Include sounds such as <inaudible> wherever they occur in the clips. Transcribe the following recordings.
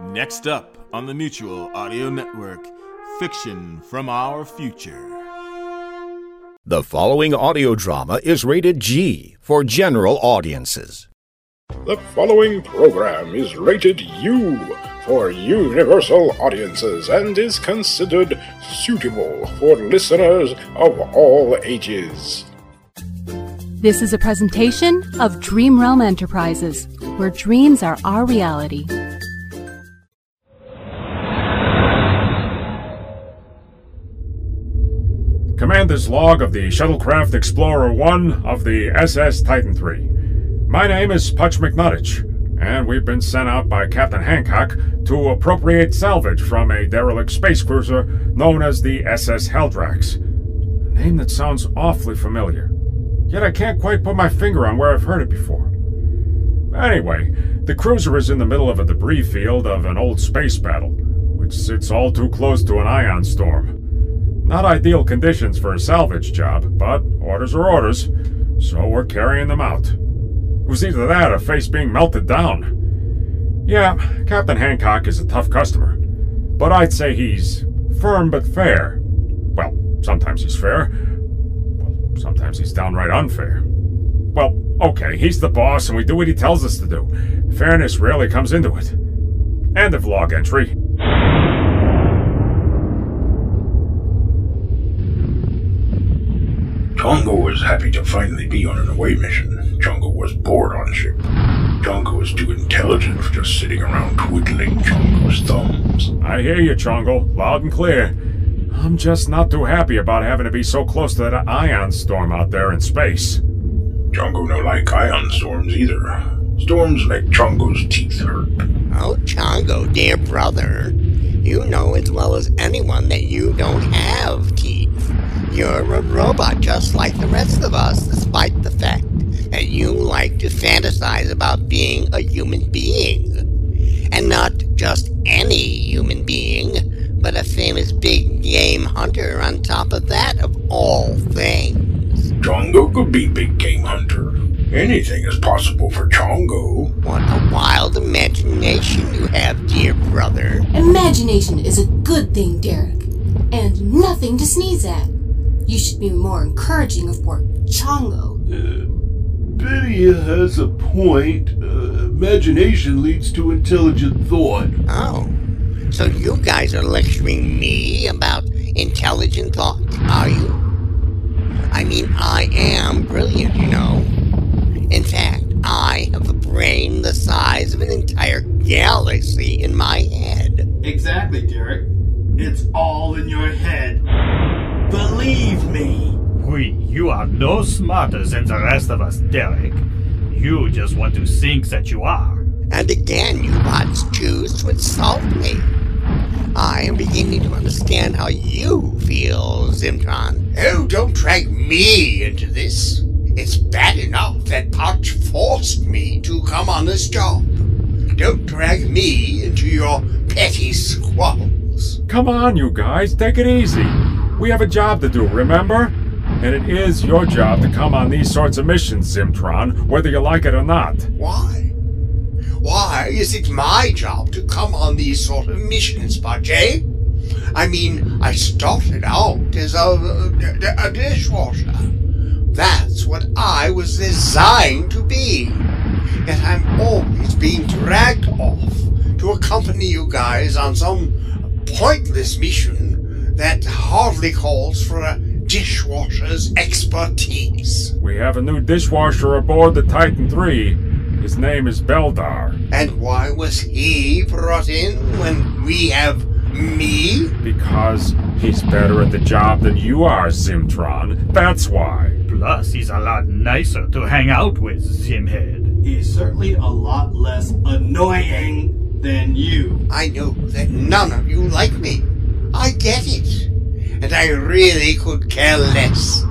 Next up on the Mutual Audio Network Fiction from Our Future. The following audio drama is rated G for general audiences. The following program is rated U for universal audiences and is considered suitable for listeners of all ages. This is a presentation of Dream Realm Enterprises, where dreams are our reality. Commander's log of the Shuttlecraft Explorer 1 of the SS Titan III. My name is Putch McNuttich, and we've been sent out by Captain Hancock to appropriate salvage from a derelict space cruiser known as the SS Haldrax. A name that sounds awfully familiar, yet I can't quite put my finger on where I've heard it before. Anyway, the cruiser is in the middle of a debris field of an old space battle, which sits all too close to an ion storm. Not ideal conditions for a salvage job, but orders are orders, so we're carrying them out. It was either that or face being melted down. Yeah, Captain Hancock is a tough customer, but I'd say he's firm but fair. Well, sometimes he's fair. Well, sometimes he's downright unfair. Well, okay, he's the boss and we do what he tells us to do. Fairness rarely comes into it. End of log entry. Chongo was happy to finally be on an away mission. Chongo was bored on ship. Chongo was too intelligent for just sitting around twiddling Chongo's thumbs. I hear you, Chongo, loud and clear. I'm just not too happy about having to be so close to that ion storm out there in space. Chongo no like ion storms either. Storms make Chongo's teeth hurt. Oh, Chongo, dear brother, you know as well as anyone that you don't have teeth. You're a robot just like the rest of us, despite the fact that you like to fantasize about being a human being. And not just any human being, but a famous big game hunter on top of that, of all things. Chongo could be big game hunter. Anything is possible for Chongo. What a wild imagination you have, dear brother. Imagination is a good thing, Derek, and nothing to sneeze at. You should be more encouraging of poor Chongo. Betty has a point. Uh, imagination leads to intelligent thought. Oh, so you guys are lecturing me about intelligent thought, are you? I mean, I am brilliant, you know. In fact, I have a brain the size of an entire galaxy in my head. Exactly, Derek. It's all in your head. Believe me. We, you are no smarter than the rest of us, Derek. You just want to think that you are. And again, you bots choose to insult me. I am beginning to understand how you feel, Zimtron. Oh, don't drag me into this. It's bad enough that Putch forced me to come on this job. Don't drag me into your petty squabbles. Come on, you guys, take it easy. We have a job to do, remember? And it is your job to come on these sorts of missions, Zimtron, whether you like it or not. Why? Why is it my job to come on these sort of missions, Bajay? I mean, I started out as a, a, a dishwasher. That's what I was designed to be. Yet I'm always being dragged off to accompany you guys on some pointless mission that hardly calls for a dishwasher's expertise. We have a new dishwasher aboard the Titan III. His name is Beldar. And why was he brought in when we have me? Because he's better at the job than you are, Zimtron. That's why. Plus, he's a lot nicer to hang out with, Zimhead. He's certainly a lot less annoying than you. I know that none of you like me. I get it. And I really could care less.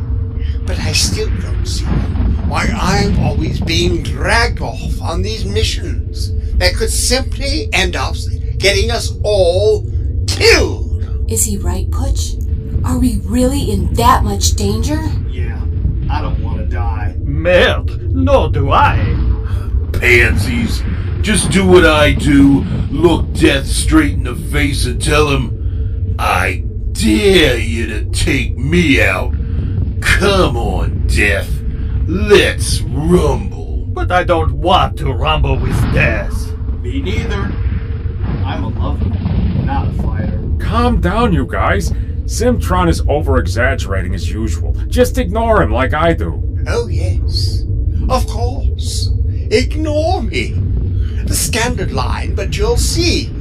But I still don't see why I'm always being dragged off on these missions that could simply end up getting us all killed. Is he right, Putch? Are we really in that much danger? Yeah, I don't want to die. Merde, nor do I. Pansies. Just do what I do. look Death straight in the face and tell him, I dare you to take me out. Come on, Death. Let's rumble. But I don't want to rumble with Death. Me neither. I'm a lover, not a fighter. Calm down, you guys. Zimtron is over exaggerating as usual. Just ignore him like I do. Oh, yes. Of course. Ignore me. The standard line, but you'll see.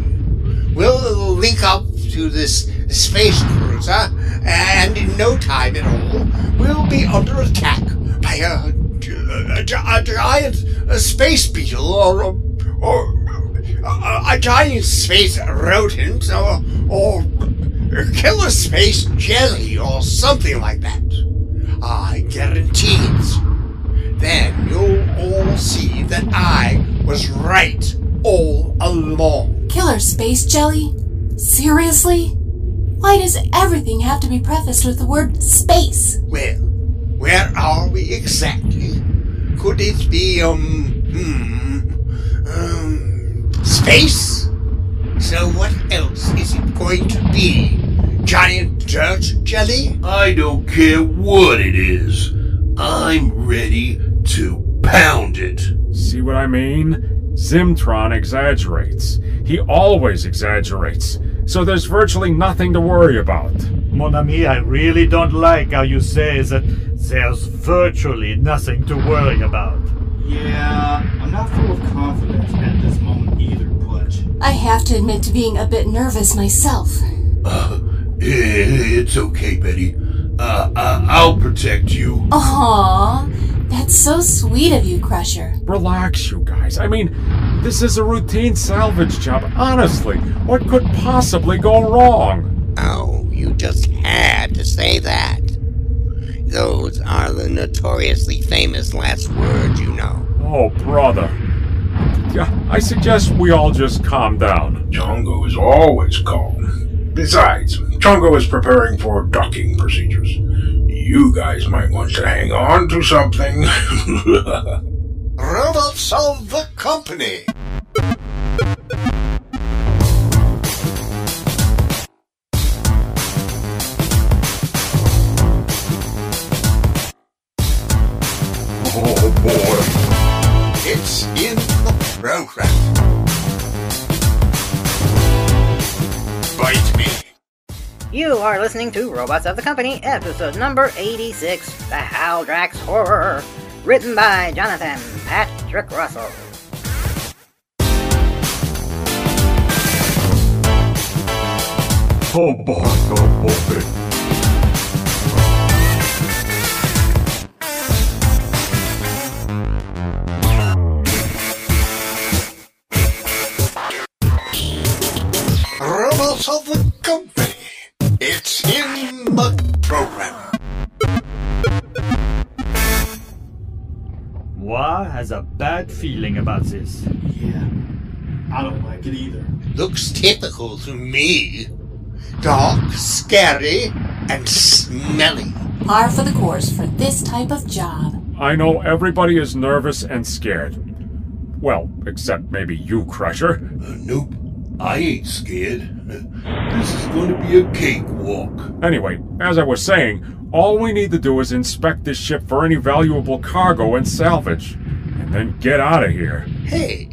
We'll link up to this space cruiser, and in no time at all, we'll be under attack by a, a, a giant a space beetle or a, or a, giant space rodent or, or killer space jelly or something like that. I guarantee it. Then you'll all see that I was right all along. Killer space jelly? Seriously? Why does everything have to be prefaced with the word space? Well, where are we exactly? Could it be, um, hmm, um, space? So what else is it going to be? Giant dirt jelly? I don't care what it is. I'm ready to pound it. See what I mean? Zimtron exaggerates. He always exaggerates. So there's virtually nothing to worry about. Mon ami, I really don't like how you say that there's virtually nothing to worry about. Yeah, I'm not full of confidence at this moment either, Putch. I have to admit to being a bit nervous myself. Uh, <sighs> it's okay, Betty. Uh, uh, I'll protect you. Aww, that's so sweet of you, Crusher. Relax, you guys. I mean, this is a routine salvage job. Honestly, what could possibly go wrong? Oh, you just had to say that. Those are the notoriously famous last words, you know. Oh, brother. Yeah, I suggest we all just calm down. Chongo is always calm. Besides, Chongo is preparing for docking procedures. You guys might want to hang on to something. <laughs> Robots of the company. Are listening to Robots of the Company, episode number 86, The Haldrax Horror, written by Jonathan Patrick Russell. Robots of the bad feeling about this. Yeah, I don't like it either. Looks typical to me. Dark, scary, and smelly. Par for the course for this type of job. I know everybody is nervous and scared. Well, except maybe you, Crusher. Uh, nope, I ain't scared. This is going to be a cakewalk. Anyway, as I was saying, all we need to do is inspect this ship for any valuable cargo and salvage, and then get out of here. Hey,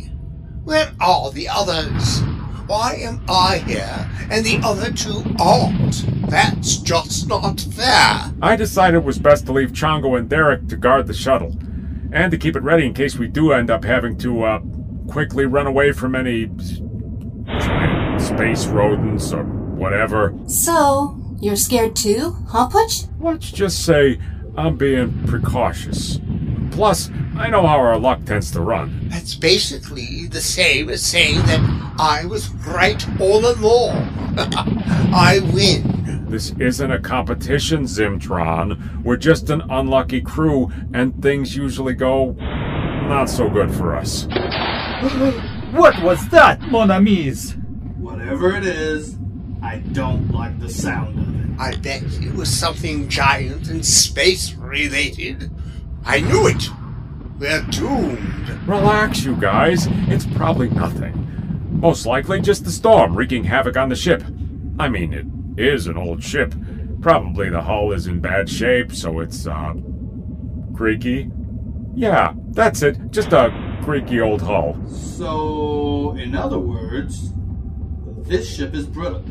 where are the others? Why am I here and the other two aren't? That's just not fair. I decided it was best to leave Chongo and Derek to guard the shuttle, and to keep it ready in case we do end up having to, uh, quickly run away from any space rodents or whatever. So, you're scared too, huh, Putch? Let's just say I'm being precautious. Plus, I know how our luck tends to run. That's basically the same as saying that I was right all along. <laughs> I win. This isn't a competition, Zimtron. We're just an unlucky crew, and things usually go not so good for us. <gasps> What was that, mon amis? Whatever it is, I don't like the sound of it. I bet it was something giant and space related. I knew it. We're doomed. Relax, you guys. It's probably nothing. Most likely just the storm wreaking havoc on the ship. I mean, it is an old ship. Probably the hull is in bad shape, so it's, uh, creaky. Yeah, that's it. Just a creaky old hull. So, in other words, this ship is brittle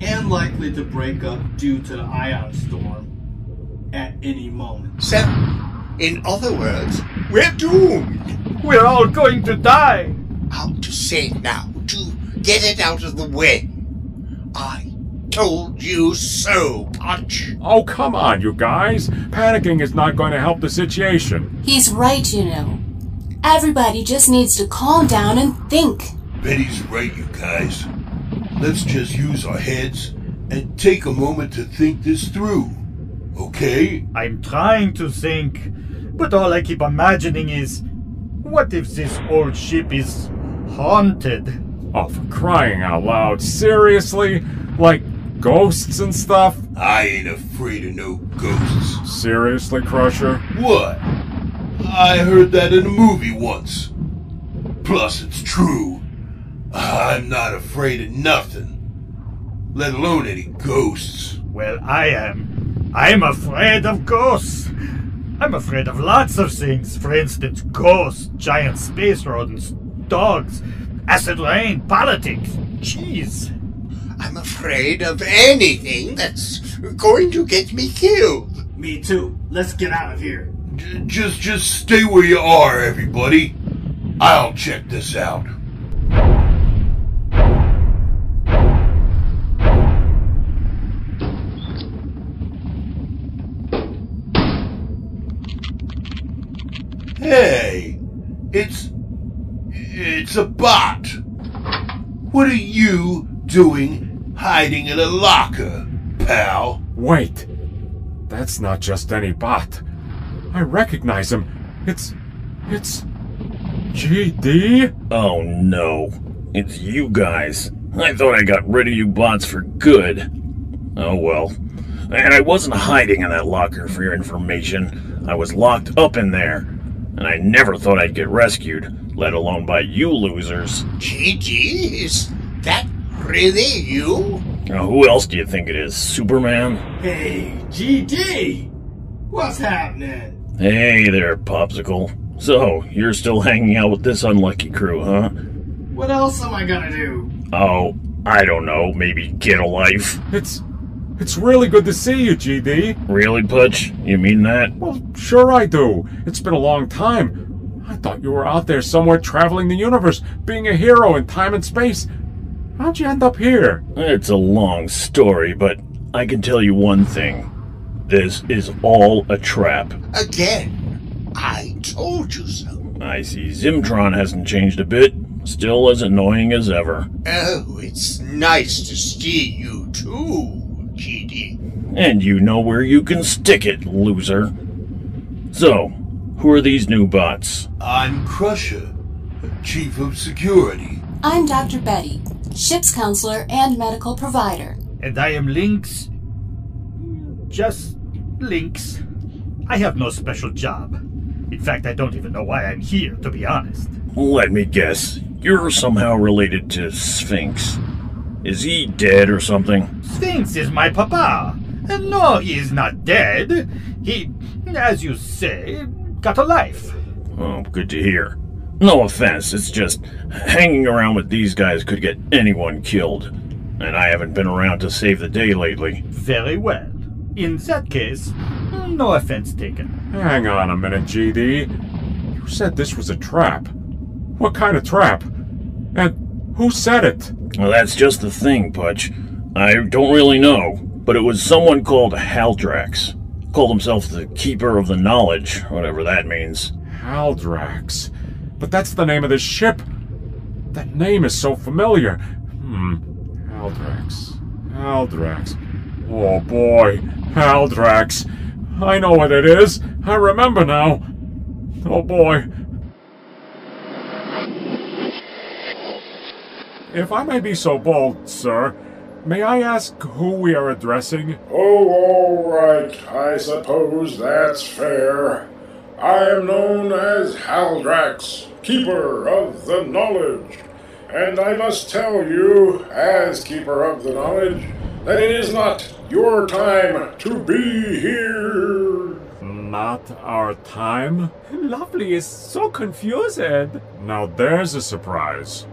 and likely to break up due to the ion storm at any moment. So, in other words, we're doomed. We're all going to die. How to say it now? To get it out of the way. I told you so, Punch. Oh, come on, you guys. Panicking is not going to help the situation. He's right, you know. Everybody just needs to calm down and think. Betty's right, you guys. Let's just use our heads and take a moment to think this through. Okay? I'm trying to think, but all I keep imagining is what if this old ship is haunted? Oh, for crying out loud. Seriously? Like ghosts and stuff? I ain't afraid of no ghosts. Seriously, Crusher? What? I heard that in a movie once. Plus, it's true. I'm not afraid of nothing, let alone any ghosts. Well, I am. I'm afraid of ghosts. I'm afraid of lots of things. For instance, ghosts, giant space rodents, dogs, acid rain, politics, cheese. I'm afraid of anything that's going to get me killed. Me too. Let's get out of here. J- just, just stay where you are, everybody. I'll check this out. It's bot. What are you doing hiding in a locker, pal? Wait. That's not just any bot. I recognize him. It's. It's. GD? Oh no. It's you guys. I thought I got rid of you bots for good. Oh well. And I wasn't hiding in that locker for your information. I was locked up in there. And I never thought I'd get rescued, let alone by you losers. GD, is that really you? Now, who else do you think it is? Superman? Hey, GD! What's happening? Hey there, Popsicle. So, you're still hanging out with this unlucky crew, huh? What else am I gonna do? Oh, I don't know, maybe get a life. It's. It's really good to see you, GD. Really, Putch? You mean that? Well, sure I do. It's been a long time. I thought you were out there somewhere traveling the universe, being a hero in time and space. How'd you end up here? It's a long story, but I can tell you one thing. This is all a trap. Again, I told you so. I see Zimtron hasn't changed a bit. Still as annoying as ever. Oh, it's nice to see you too, GD. And you know where you can stick it, loser. So, who are these new bots? I'm Crusher, Chief of Security. I'm Dr. Betty, ship's counselor and medical provider. And I am Lynx. Just Lynx. I have no special job. In fact, I don't even know why I'm here, to be honest. Let me guess. You're somehow related to Sphinx. Is he dead or something? Sphinx is my papa. And no, he is not dead. He, as you say, got a life. Oh, good to hear. No offense, it's just hanging around with these guys could get anyone killed. And I haven't been around to save the day lately. Very well. In that case, no offense taken. Hang on a minute, GD. You said this was a trap. What kind of trap? And who said it? Well, that's just the thing, Putch. I don't really know, but it was someone called Haldrax. Called himself the Keeper of the Knowledge, whatever that means. Haldrax. But that's the name of this ship. That name is so familiar. Hmm. Haldrax. Haldrax. Oh boy. Haldrax. I know what it is. I remember now. Oh boy. If I may be so bold, sir, may I ask who we are addressing? Oh, all right. I suppose that's fair. I am known as Haldrax, Keeper of the Knowledge, and I must tell you, as Keeper of the Knowledge, that it is not your time to be here. Not our time? Lovely is so confused. Now there's a surprise.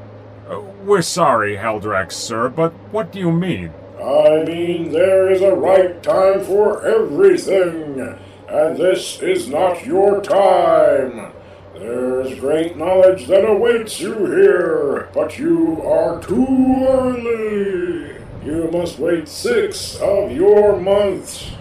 Uh, we're sorry, Haldrax, sir, but what do you mean? I mean, there is a right time for everything, and this is not your time. There's great knowledge that awaits you here, but you are too early. You must wait six of your months.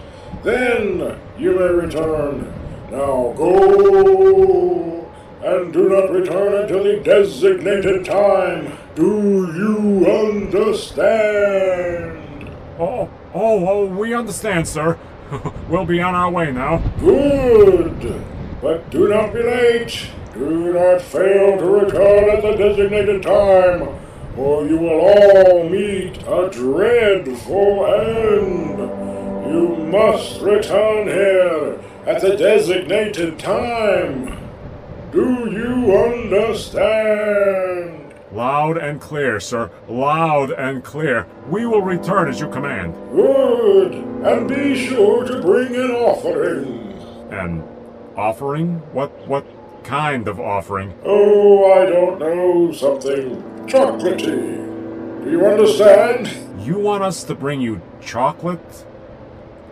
Then you may return. Now go, and do not return until the designated time. Do you understand? Oh, oh, oh, we understand, sir. <laughs> we'll be on our way now. Good. But do not be late. Do not fail to return at the designated time, or you will all meet a dreadful end. You must return here at the designated time. Do you understand? Loud and clear, sir. Loud and clear. We will return as you command. Good. And be sure to bring an offering. An offering? What what kind of offering? Oh, I don't know. Something chocolatey. Do you understand? You want us to bring you chocolate?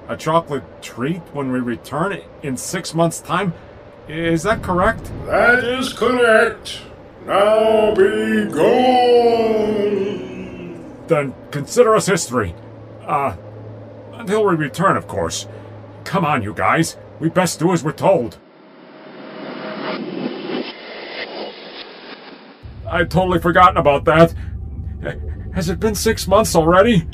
A chocolate treat when we return in six months' time? Is that correct? That is correct. Now be gone. Then consider us history. Uh, until we return, of course. Come on, you guys. We best do as we're told. I'd totally forgotten about that. Has it been six months already?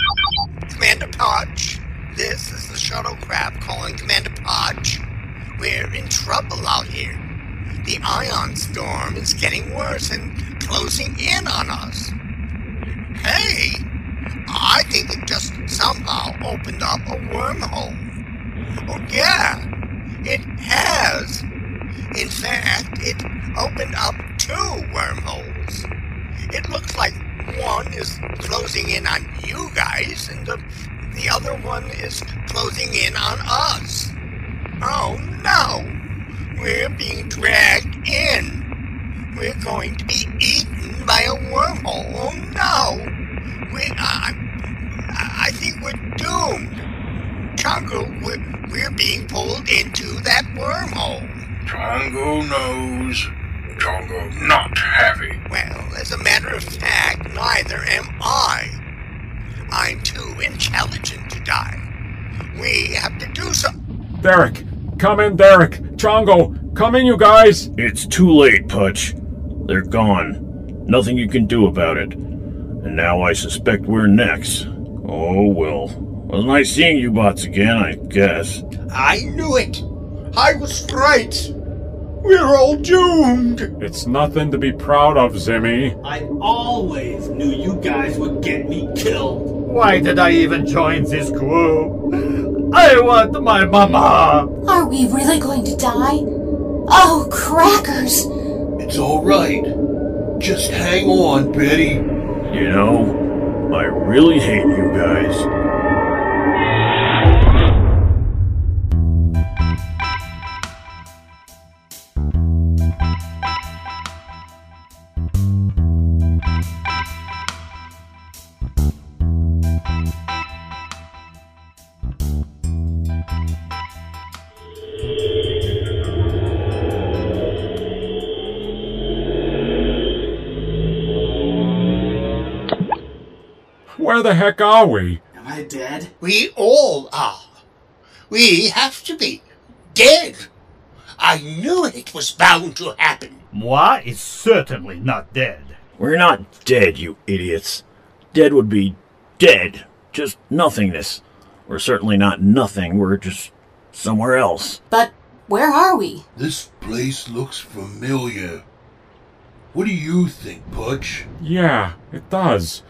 Commander Putch, this is the shuttlecraft calling Commander Putch. We're in trouble out here. The ion storm is getting worse and closing in on us. Hey, I think it just somehow opened up a wormhole. Oh, yeah, it has. In fact, it opened up two wormholes. It looks like one is closing in on you guys, and the, the other one is closing in on us. Oh no! We're being dragged in. We're going to be eaten by a wormhole. Oh no! We, I, I think we're doomed. Chongo, we're, we're being pulled into that wormhole. Chongo knows. Chongo not happy. Well, as a matter of fact, neither am I. I'm too intelligent to die. We have to do something. Derek! Come in, Derek! Chongo! Come in, you guys! It's too late, Putch. They're gone. Nothing you can do about it. And now I suspect we're next. Oh, well. Was nice seeing you bots again, I guess. I knew it! I was right! We're all doomed! It's nothing to be proud of, Zimmy. I always knew you guys would get me killed. Why did I even join this crew? I want my mama! Are we really going to die? Oh, crackers! It's all right. Just hang on, Betty. You know, I really hate you guys. The heck are we? Am I dead? We all are. We have to be. Dead. I knew it was bound to happen. Moi is certainly not dead. We're not dead, you idiots. Dead would be dead. Just nothingness. We're certainly not nothing, we're just somewhere else. But where are we? This place looks familiar. What do you think, Putch? Yeah, it does.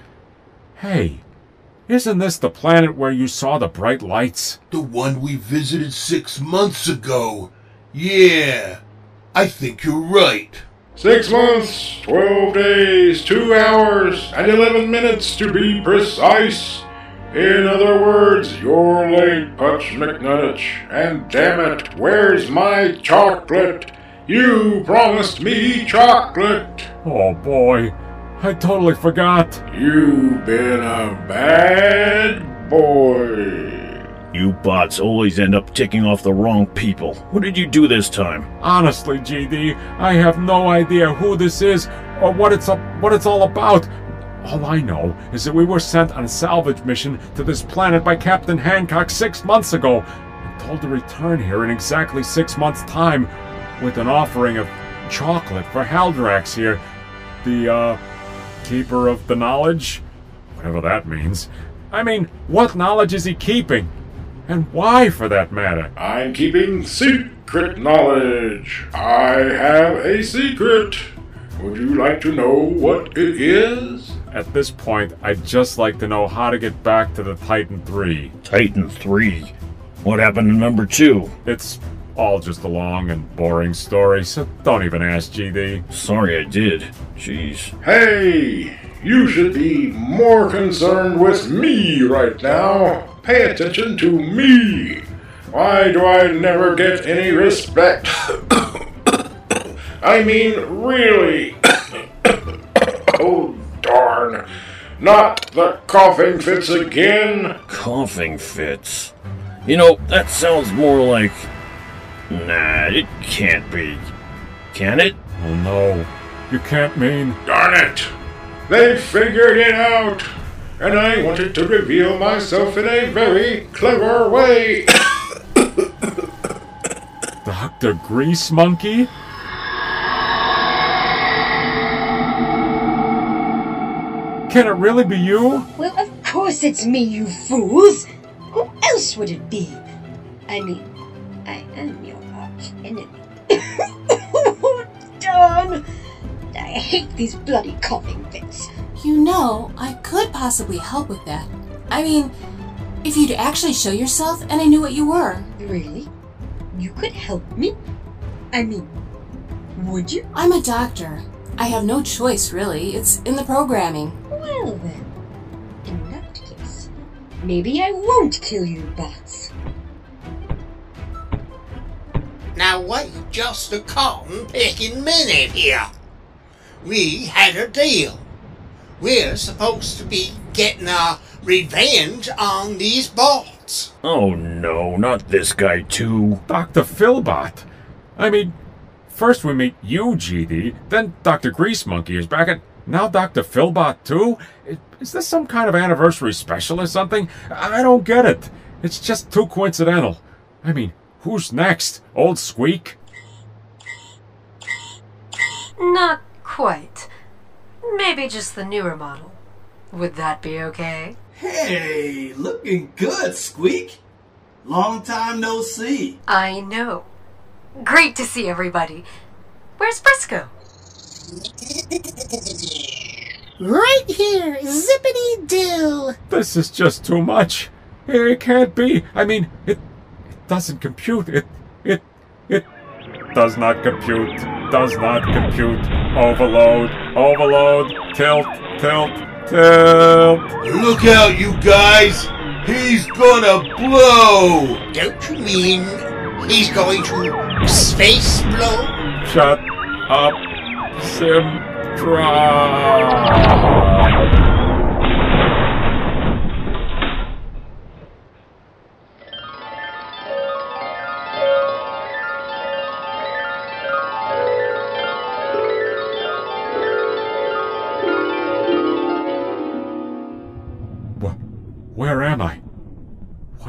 Hey, isn't this the planet where you saw the bright lights? The one we visited six months ago. Yeah, I think you're right. Six months, twelve days, two hours, and eleven minutes to be precise. In other words, you're late, Putch McNuttich. And damn it, where's my chocolate? You promised me chocolate. Oh boy, I totally forgot. You've been a bad boy. You bots always end up ticking off the wrong people. What did you do this time? Honestly, GD, I have no idea who this is or what it's up, what it's all about. All I know is that we were sent on a salvage mission to this planet by Captain Hancock six months ago and told to return here in exactly six months' time with an offering of chocolate for Haldrax here, the, uh, keeper of the knowledge? Whatever that means. I mean, what knowledge is he keeping? And why, for that matter? I'm keeping secret knowledge. I have a secret. Would you like to know what it is? At this point, I'd just like to know how to get back to the Titan 3. Titan 3? What happened to number 2? It's all just a long and boring story, so don't even ask GD. Sorry I did. Jeez. Hey, you should be more concerned with me right now. Pay attention to me. Why do I never get any respect? <coughs> I mean, really. <coughs> oh, darn. Not the coughing fits again. Coughing fits? You know, that sounds more like. Nah, it can't be. Can it? Oh no. You can't mean. Darn it! They figured it out! And I wanted to reveal myself in a very clever way. <coughs> Dr. Grease Monkey? Can it really be you? Well, of course it's me, you fools! Who else would it be? I mean, I am your arch enemy. Darn! I hate these bloody coughing fits. You know, I could possibly help with that. I mean, if you'd actually show yourself and I knew what you were. Really? You could help me? I mean, would you? I'm a doctor. I have no choice, really. It's in the programming. Well then, in that case, maybe I won't kill you, bots. Now wait just a cotton picking minute here. We had a deal. We're supposed to be getting our revenge on these bots. Oh no, not this guy too. Dr. Philbot. I mean, first we meet you, GD, then Dr. Grease Monkey is back, and now Dr. Philbot too? Is this some kind of anniversary special or something? I don't get it. It's just too coincidental. I mean, who's next? Old Squeak? Not quite. Maybe just the newer model. Would that be okay? Hey, looking good, Squeak. Long time no see. I know. Great to see everybody. Where's Briscoe? Right here, zippity doo. This is just too much. It can't be. I mean, it, it doesn't compute. It, it, it does not compute. Does not compute. Overload. Overload. Tilt. Tilt. Tilt. Look out, you guys! He's gonna blow! Don't you mean he's going to space blow? Shut up, Simtra.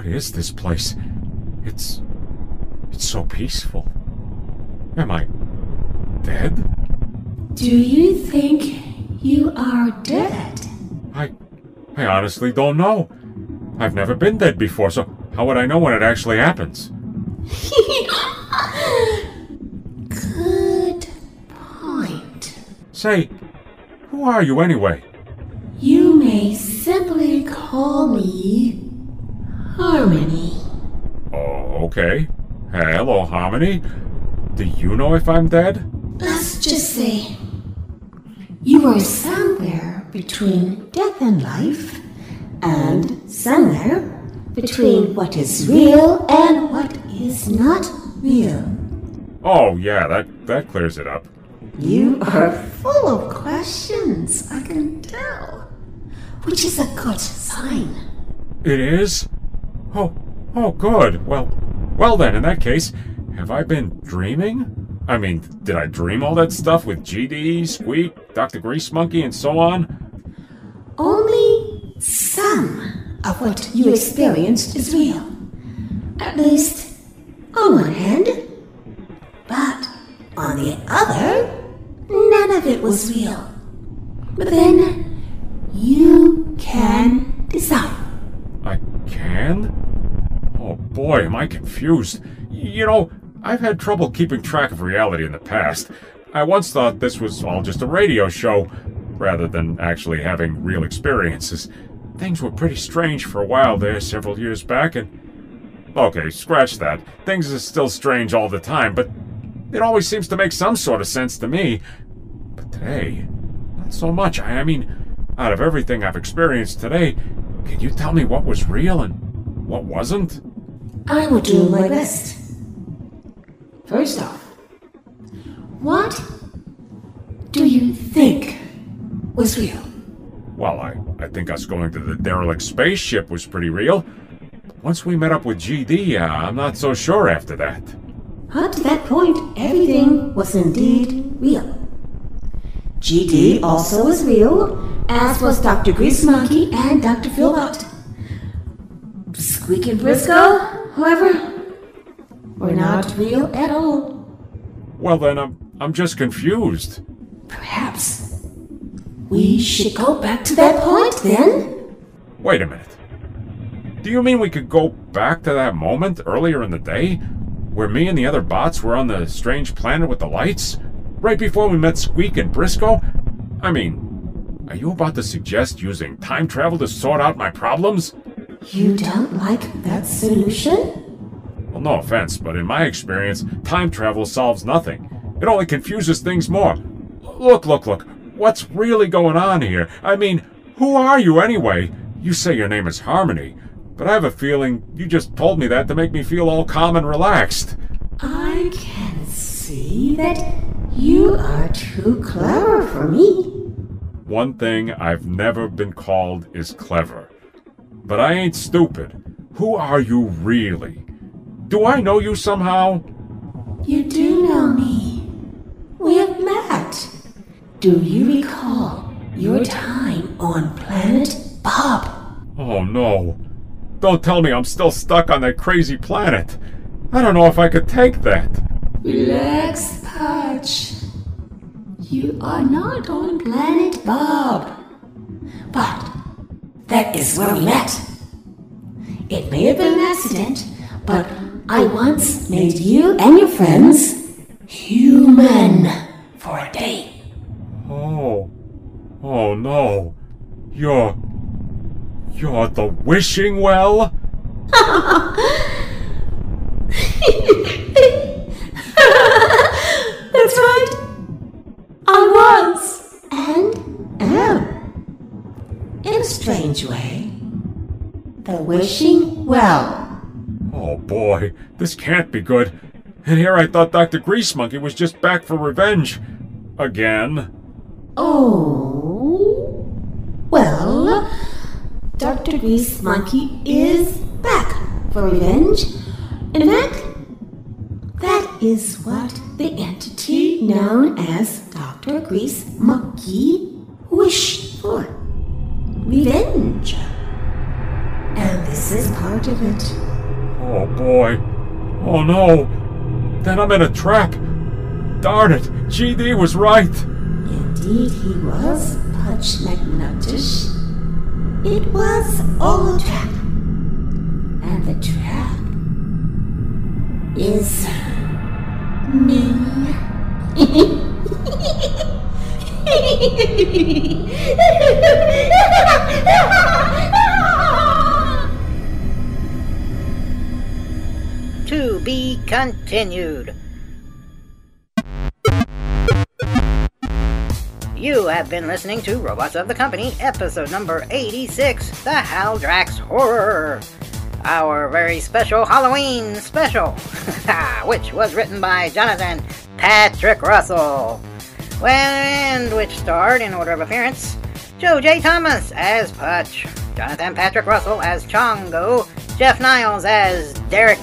What is this place? It's. It's so peaceful. Am I dead? Do you think you are dead? I. I honestly don't know. I've never been dead before, so how would I know when it actually happens? <laughs> Good point. Say, who are you anyway? You may simply call me Harmony. Oh, okay. Hello, Harmony. Do you know if I'm dead? Let's just say you are somewhere between death and life, and somewhere between what is real and what is not real. Oh, yeah, that, that clears it up. You are full of questions, I can tell, which is a good sign. It is? Oh, oh, good. Well, well then, in that case, have I been dreaming? I mean, did I dream all that stuff with GD, Squeak, Dr. Grease Monkey, and so on? Only some of what you experienced is real. At least, on one hand. But on the other, none of it was real. But then, you can decide. I can? Oh boy, am I confused. You know, I've had trouble keeping track of reality in the past. I once thought this was all just a radio show, rather than actually having real experiences. Things were pretty strange for a while there several years back, and. Okay, scratch that. Things are still strange all the time, but it always seems to make some sort of sense to me. But today, not so much. I, I mean, out of everything I've experienced today, can you tell me what was real and what wasn't? I will do my best. First off, what do you think was real? Well, I, I think us going to the derelict spaceship was pretty real. Once we met up with GD, uh, I'm not so sure after that. Up to that point, everything was indeed real. GD also was real, as was Dr. Grease Monkey and Dr. Philbot. Squeak and Briscoe, however, we're not real at all. Well, then, I'm, I'm just confused. Perhaps we should go back to that point then? Wait a minute. Do you mean we could go back to that moment earlier in the day? Where me and the other bots were on the strange planet with the lights? Right before we met Squeak and Briscoe? I mean, are you about to suggest using time travel to sort out my problems? You don't like that solution? Well, no offense, but in my experience, time travel solves nothing. It only confuses things more. Look, look, look. What's really going on here? I mean, who are you anyway? You say your name is Harmony, but I have a feeling you just told me that to make me feel all calm and relaxed. I can see that you are too clever for me. One thing I've never been called is clever. But I ain't stupid. Who are you really? Do I know you somehow? You do know me. We have met. Do you recall your time on planet Bob? Oh no. Don't tell me I'm still stuck on that crazy planet. I don't know if I could take that. Relax, Putch. You are not on planet Bob. But that is where we met. It may have been an accident, but I once made you and your friends human for a day. Oh. Oh no. You're. You're the wishing well? <laughs> strange way. The wishing well. Oh boy, this can't be good. And here I thought Dr. Grease Monkey was just back for revenge. Again. Oh. Well, Dr. Grease Monkey is back for revenge. In fact, that is what the entity known as Dr. Grease Monkey. Revenge. And this is part of it. Oh boy. Oh no. Then I'm in a trap. Darn it. GD was right. Indeed, he was Putch McNuttich. It was all a trap. And the trap is me. <laughs> <laughs> To be continued. You have been listening to Robots of the Company, episode number 86, The Haldrax Horror. Our very special Halloween special, <laughs> which was written by Jonathan Patrick Russell. And which starred, in order of appearance, Joe J. Thomas as Putch, Jonathan Patrick Russell as Chongo, Jeff Niles as Derek,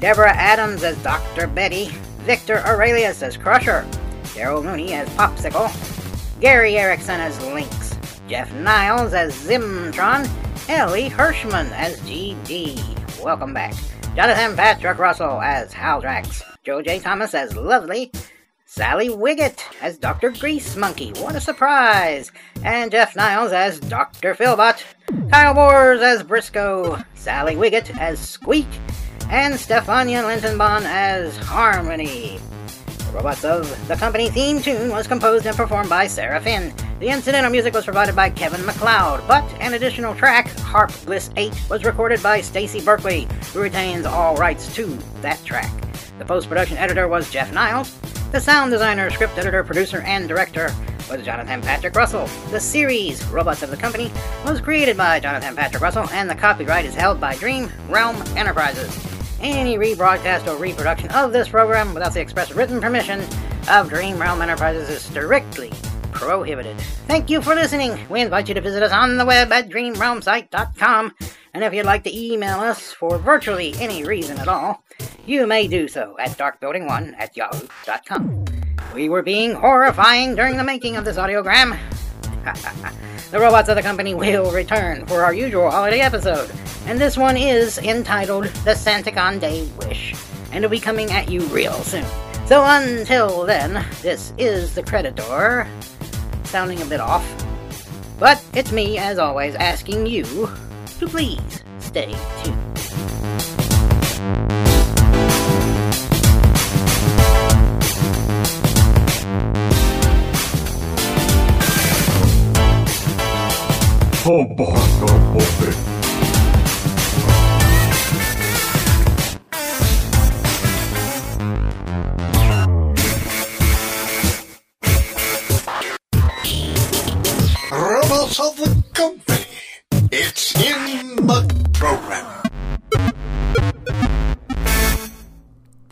Deborah Adams as Dr. Betty, Victor Aurelius as Crusher, Daryl Mooney as Popsicle, Gary Erickson as Lynx, Jeff Niles as Zimtron, Ellie Hirschman as GD. Welcome back. Jonathan Patrick Russell as Haldrax, Joe J. Thomas as Lovely, Sally Wiggett as Dr. Grease Monkey. What a surprise! And Jeff Niles as Dr. Philbot, Kyle Boers as Briscoe, Sally Wiggett as Squeak, and Stefania Lintonbon as Harmony. The Robotz of the Company theme tune was composed and performed by Sarah Finn. The incidental music was provided by Kevin MacLeod, but an additional track, Harp Bliss 8, was recorded by Stacy Berkeley, who retains all rights to that track. The post production editor was Jeff Niles. The sound designer, script editor, producer, and director was Jonathan Patrick Russell. The series, Robotz of the Company, was created by Jonathan Patrick Russell, and the copyright is held by Dream Realm Enterprises. Any rebroadcast or reproduction of this program without the express written permission of Dream Realm Enterprises is strictly prohibited. Thank you for listening. We invite you to visit us on the web at dreamrealmsite.com. And if you'd like to email us for virtually any reason at all, you may do so at darkbuilding1 at yahoo.com. We were being horrifying during the making of this audiogram. <laughs> the robots of the company will return for our usual holiday episode, and this one is entitled The Santicon Day Wish, and it'll be coming at you real soon. So until then, this is the Creditor, sounding a bit off, but it's me, as always, asking you to please stay tuned. Oba no Bobe. Robots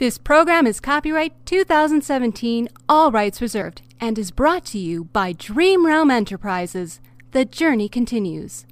This program is copyright 2017, all rights reserved, and is brought to you by Dream Realm Enterprises. The journey continues.